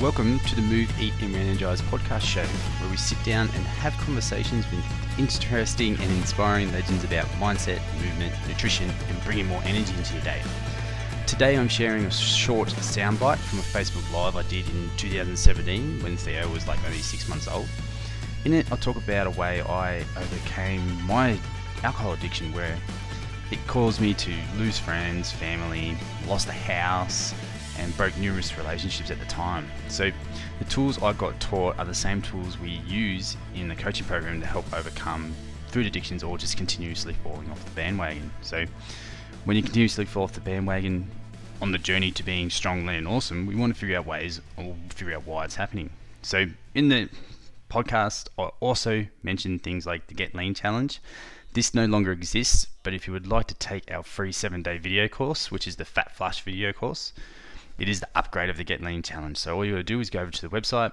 Welcome to the Move, Eat and Re-Energize podcast show, where we sit down and have conversations with interesting and inspiring legends about mindset, movement, nutrition, and bringing more energy into your day. Today I'm sharing a short soundbite from a Facebook Live I did in 2017 when Theo was like only six months old. In it, I talk about a way I overcame my alcohol addiction where it caused me to lose friends, family, lost a house, and broke numerous relationships at the time. So, the tools I got taught are the same tools we use in the coaching program to help overcome food addictions or just continuously falling off the bandwagon. So, when you continuously fall off the bandwagon on the journey to being strong, lean, and awesome, we want to figure out ways or figure out why it's happening. So, in the podcast, I also mentioned things like the Get Lean Challenge. This no longer exists, but if you would like to take our free seven day video course, which is the Fat Flush video course, it is the upgrade of the Get Lean Challenge. So, all you got to do is go over to the website,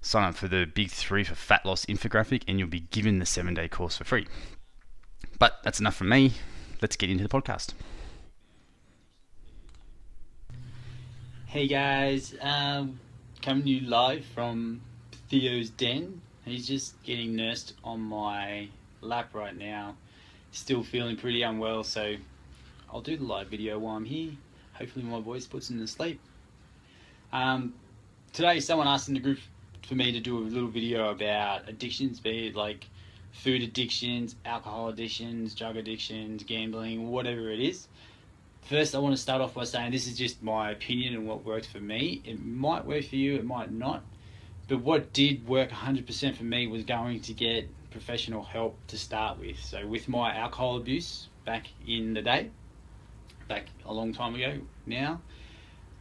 sign up for the big three for fat loss infographic, and you'll be given the seven day course for free. But that's enough from me. Let's get into the podcast. Hey guys, um, coming to you live from Theo's den. He's just getting nursed on my lap right now. Still feeling pretty unwell, so I'll do the live video while I'm here. Hopefully, my voice puts him to sleep. Um, today, someone asked in the group for me to do a little video about addictions, be it like food addictions, alcohol addictions, drug addictions, gambling, whatever it is. First, I want to start off by saying this is just my opinion and what worked for me. It might work for you, it might not. But what did work 100% for me was going to get professional help to start with. So, with my alcohol abuse back in the day, back a long time ago now,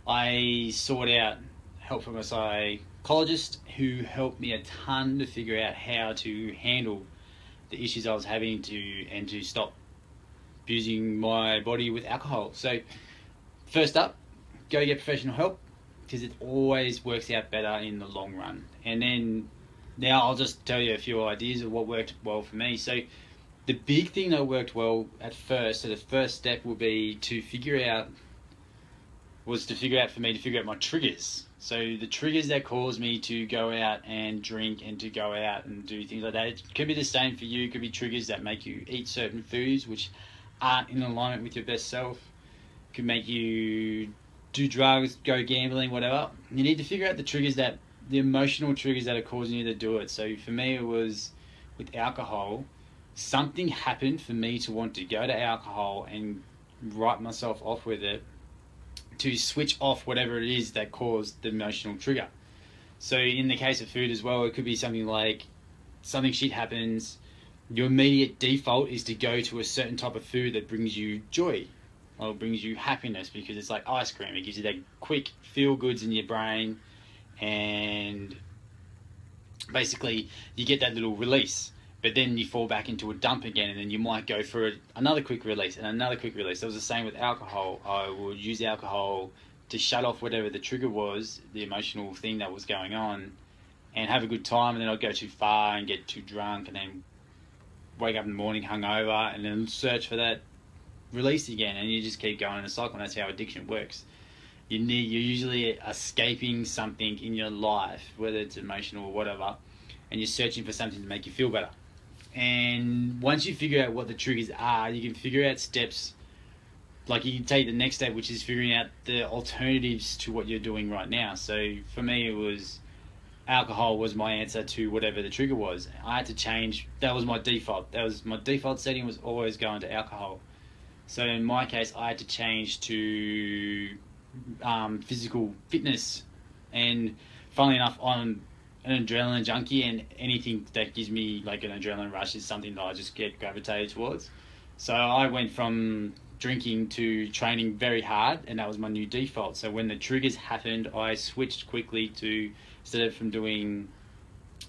I sought out help from a psychologist who helped me a ton to figure out how to handle the issues I was having to and to stop abusing my body with alcohol. So, first up, go get professional help because it always works out better in the long run. And then now I'll just tell you a few ideas of what worked well for me. So, the big thing that worked well at first, so the first step will be to figure out was to figure out for me to figure out my triggers. So the triggers that cause me to go out and drink and to go out and do things like that. It could be the same for you. It could be triggers that make you eat certain foods which aren't in alignment with your best self. It could make you do drugs, go gambling, whatever. You need to figure out the triggers that the emotional triggers that are causing you to do it. So for me it was with alcohol, something happened for me to want to go to alcohol and write myself off with it to switch off whatever it is that caused the emotional trigger. So in the case of food as well, it could be something like something shit happens, your immediate default is to go to a certain type of food that brings you joy or brings you happiness because it's like ice cream. It gives you that quick feel goods in your brain and basically you get that little release but then you fall back into a dump again, and then you might go for another quick release and another quick release. It was the same with alcohol. I would use alcohol to shut off whatever the trigger was, the emotional thing that was going on, and have a good time. And then I'd go too far and get too drunk, and then wake up in the morning hungover, and then search for that release again, and you just keep going in a cycle. And that's how addiction works. You need you're usually escaping something in your life, whether it's emotional or whatever, and you're searching for something to make you feel better and once you figure out what the triggers are, you can figure out steps. Like you can take the next step, which is figuring out the alternatives to what you're doing right now. So for me, it was alcohol was my answer to whatever the trigger was. I had to change. That was my default. That was my default setting was always going to alcohol. So in my case, I had to change to um, physical fitness. And funnily enough, on an adrenaline junkie, and anything that gives me like an adrenaline rush is something that I just get gravitated towards. So I went from drinking to training very hard, and that was my new default. So when the triggers happened, I switched quickly to instead of from doing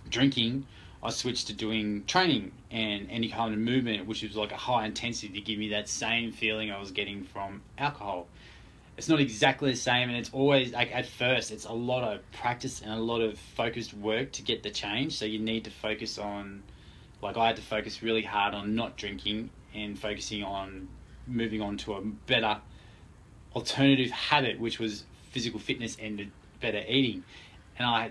drinking, I switched to doing training and any kind of movement, which was like a high intensity to give me that same feeling I was getting from alcohol it's not exactly the same and it's always like at first it's a lot of practice and a lot of focused work to get the change. So you need to focus on like i had to focus really hard on not drinking and focusing on moving on to a better alternative habit which was physical fitness and better eating, and I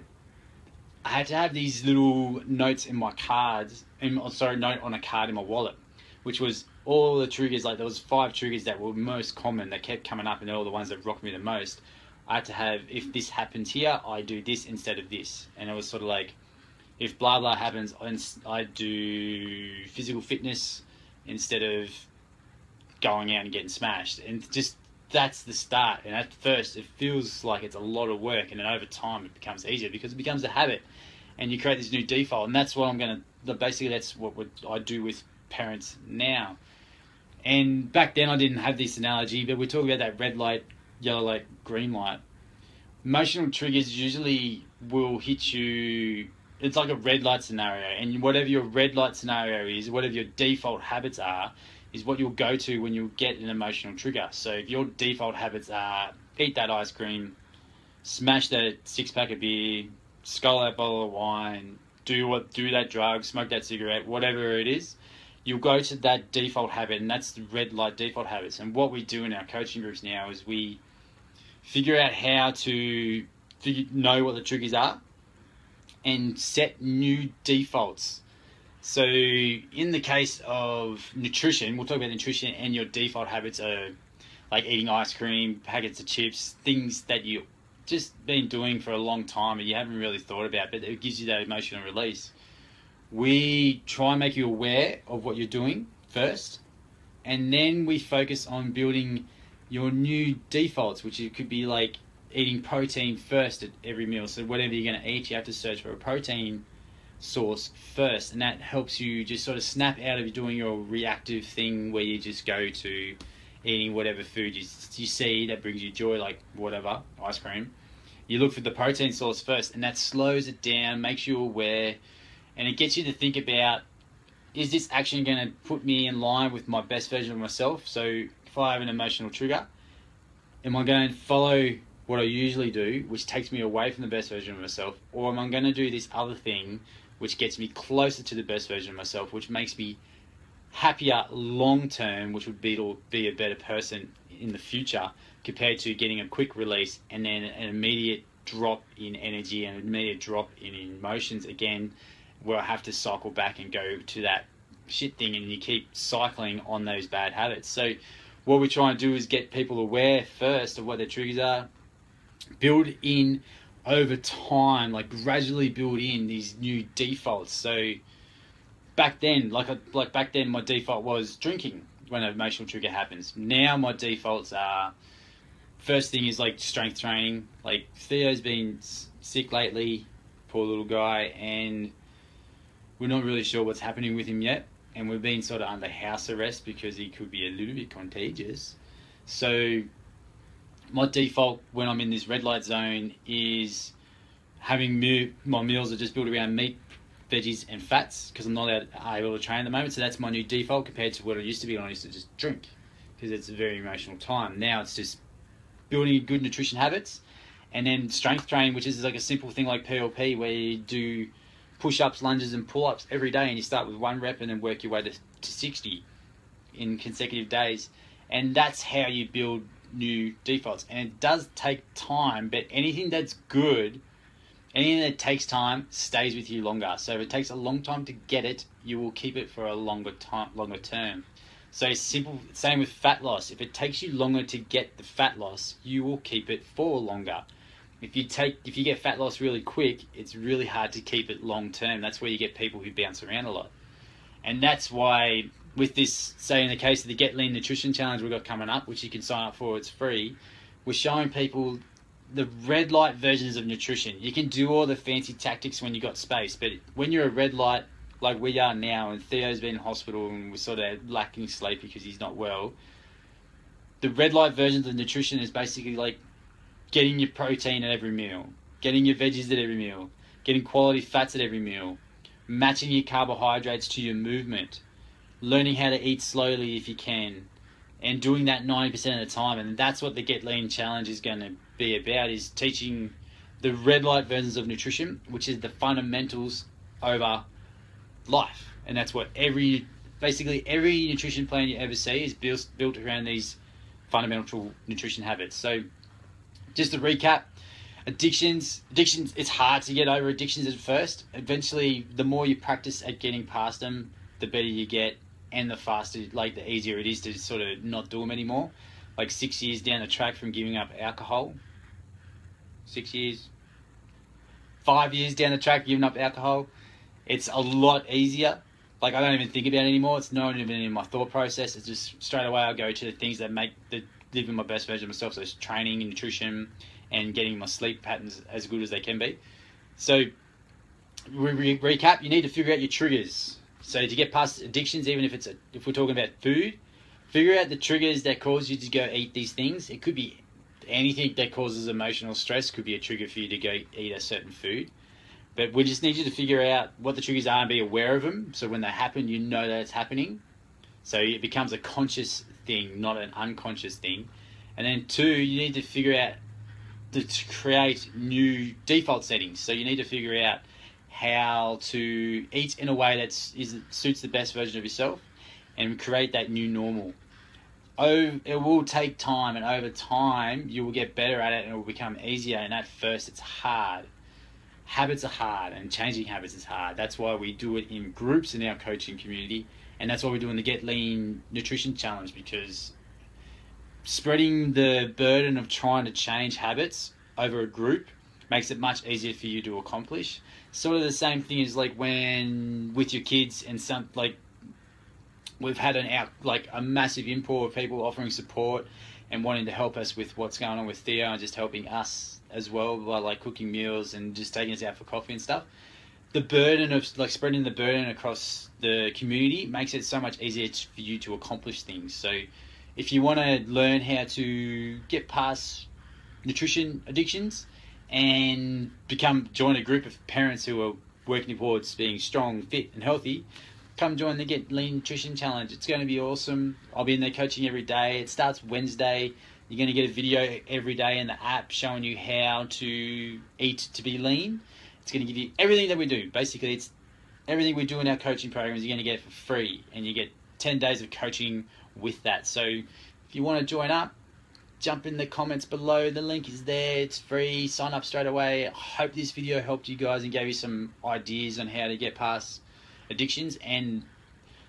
I had to have these little notes in my cards, in, oh, sorry, note on a card in my wallet, which was all the triggers. Like there was five triggers that were most common that kept coming up, and they're all the ones that rocked me the most. I had to have if this happens here, I do this instead of this, and it was sort of like if blah blah happens, I do physical fitness instead of going out and getting smashed, and just that's the start. And at first, it feels like it's a lot of work, and then over time, it becomes easier because it becomes a habit, and you create this new default. And that's what I'm gonna. Basically, that's what I do with parents now. And back then, I didn't have this analogy, but we're talking about that red light, yellow light, green light. Emotional triggers usually will hit you. It's like a red light scenario, and whatever your red light scenario is, whatever your default habits are, is what you'll go to when you get an emotional trigger. So if your default habits are eat that ice cream, smash that six pack of beer, skull that bottle of wine, do what do that drug, smoke that cigarette, whatever it is, you'll go to that default habit, and that's the red light default habits. And what we do in our coaching groups now is we figure out how to figure, know what the triggers are and set new defaults so, in the case of nutrition, we'll talk about nutrition and your default habits are like eating ice cream, packets of chips, things that you just been doing for a long time and you haven't really thought about, but it gives you that emotional release. We try and make you aware of what you're doing first, and then we focus on building your new defaults, which it could be like eating protein first at every meal. So whatever you're going to eat, you have to search for a protein source first, and that helps you just sort of snap out of doing your reactive thing where you just go to eating whatever food you, you see that brings you joy, like whatever ice cream. You look for the protein source first, and that slows it down, makes you aware, and it gets you to think about is this action going to put me in line with my best version of myself? So if I have an emotional trigger, am I going to follow what I usually do, which takes me away from the best version of myself, or am I going to do this other thing which gets me closer to the best version of myself, which makes me happier long term, which would be to be a better person in the future, compared to getting a quick release and then an immediate drop in energy and an immediate drop in emotions again, where I have to cycle back and go to that shit thing, and you keep cycling on those bad habits. So, what we're trying to do is get people aware first of what their triggers are, build in over time, like gradually build in these new defaults. So back then, like like back then, my default was drinking when an emotional trigger happens. Now my defaults are first thing is like strength training. Like Theo's been sick lately, poor little guy, and we're not really sure what's happening with him yet. And we've been sort of under house arrest because he could be a little bit contagious. So my default when I'm in this red light zone is having me- my meals are just built around meat, veggies, and fats because I'm not able to train at the moment. So that's my new default compared to what it used to be when I used to just drink because it's a very emotional time. Now it's just building good nutrition habits and then strength training, which is like a simple thing like PLP where you do push ups, lunges, and pull ups every day and you start with one rep and then work your way to, to 60 in consecutive days. And that's how you build new defaults. And it does take time, but anything that's good, anything that takes time stays with you longer. So if it takes a long time to get it, you will keep it for a longer time, longer term. So simple, same with fat loss. If it takes you longer to get the fat loss, you will keep it for longer. If you take, if you get fat loss really quick, it's really hard to keep it long term. That's where you get people who bounce around a lot, and that's why with this, say in the case of the Get Lean Nutrition Challenge we've got coming up, which you can sign up for, it's free. We're showing people the red light versions of nutrition. You can do all the fancy tactics when you've got space, but when you're a red light like we are now, and Theo's been in hospital and we're sort of lacking sleep because he's not well, the red light versions of nutrition is basically like getting your protein at every meal, getting your veggies at every meal, getting quality fats at every meal, matching your carbohydrates to your movement learning how to eat slowly if you can, and doing that 90% of the time. And that's what the Get Lean Challenge is going to be about, is teaching the red light versions of nutrition, which is the fundamentals over life. And that's what every, basically every nutrition plan you ever see is built, built around these fundamental nutrition habits. So just to recap, addictions addictions it's hard to get over addictions at first. Eventually the more you practice at getting past them the better you get and the faster like the easier it is to sort of not do them anymore. Like six years down the track from giving up alcohol. Six years. Five years down the track giving up alcohol. It's a lot easier. Like i don't even think about it anymore. It's not even in my thought process. It's just straight away i go to the things that make the living my best version of myself so it's training and nutrition and getting my sleep patterns as good as they can be. So, re- re- recap: you need to figure out your triggers. So to get past addictions, even if it's a, if we're talking about food, figure out the triggers that cause you to go eat these things. It could be anything that causes emotional stress. Could be a trigger for you to go eat a certain food. But we just need you to figure out what the triggers are and be aware of them. So when they happen, you know that it's happening. So it becomes a conscious thing, not an unconscious thing. And then two, you need to figure out to create new default settings. So you need to figure out how to eat in a way that suits the best version of yourself and create that new normal. Oh, it will take time, and over time, you will get better at it and it will become easier. And at first, it's hard. Habits are hard, and changing habits is hard. That's why we do it in groups in our coaching community, and that's why we're doing the Get Lean Nutrition Challenge because spreading the burden of trying to change habits over a group makes it much easier for you to accomplish. Sort of the same thing as like when with your kids and some like we've had an out like a massive import of people offering support and wanting to help us with what's going on with Theo and just helping us as well by like cooking meals and just taking us out for coffee and stuff. The burden of like spreading the burden across the community makes it so much easier for you to accomplish things. So if you want to learn how to get past nutrition addictions and become join a group of parents who are working towards being strong, fit, and healthy, come join the Get Lean Nutrition Challenge. It's going to be awesome. I'll be in there coaching every day. It starts Wednesday. You're going to get a video every day in the app showing you how to eat to be lean. It's going to give you everything that we do. Basically, it's everything we do in our coaching programs. You're going to get it for free, and you get 10 days of coaching with that. So if you want to join up, jump in the comments below. The link is there. It's free. Sign up straight away. I hope this video helped you guys and gave you some ideas on how to get past addictions and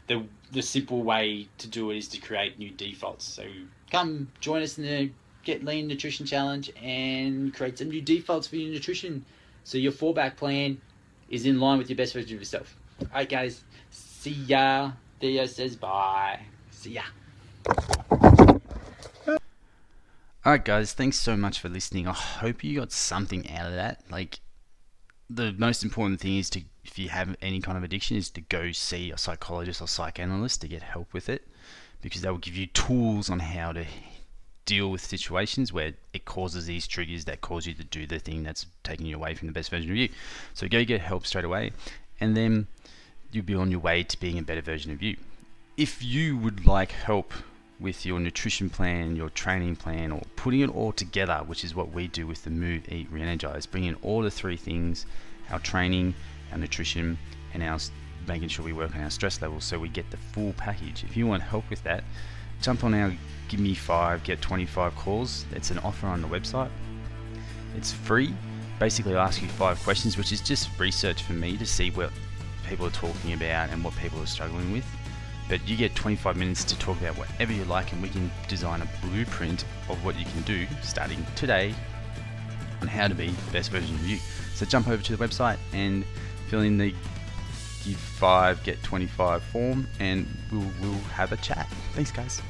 the the simple way to do it is to create new defaults. So come join us in the Get Lean Nutrition Challenge and create some new defaults for your nutrition so your fallback plan is in line with your best version of yourself. Alright guys, see ya. Theo says bye. See ya. Alright, guys, thanks so much for listening. I hope you got something out of that. Like, the most important thing is to, if you have any kind of addiction, is to go see a psychologist or psychoanalyst to get help with it because they will give you tools on how to deal with situations where it causes these triggers that cause you to do the thing that's taking you away from the best version of you. So go get help straight away, and then you'll be on your way to being a better version of you if you would like help with your nutrition plan, your training plan, or putting it all together, which is what we do with the Move, Eat, Re-Energize, bringing all the three things, our training, our nutrition, and our making sure we work on our stress levels so we get the full package. If you want help with that, jump on our Give Me 5, Get 25 calls. It's an offer on the website. It's free. Basically, I ask you five questions, which is just research for me to see what people are talking about and what people are struggling with but you get 25 minutes to talk about whatever you like and we can design a blueprint of what you can do starting today on how to be the best version of you. So jump over to the website and fill in the give 5 get 25 form and we'll, we'll have a chat. Thanks guys.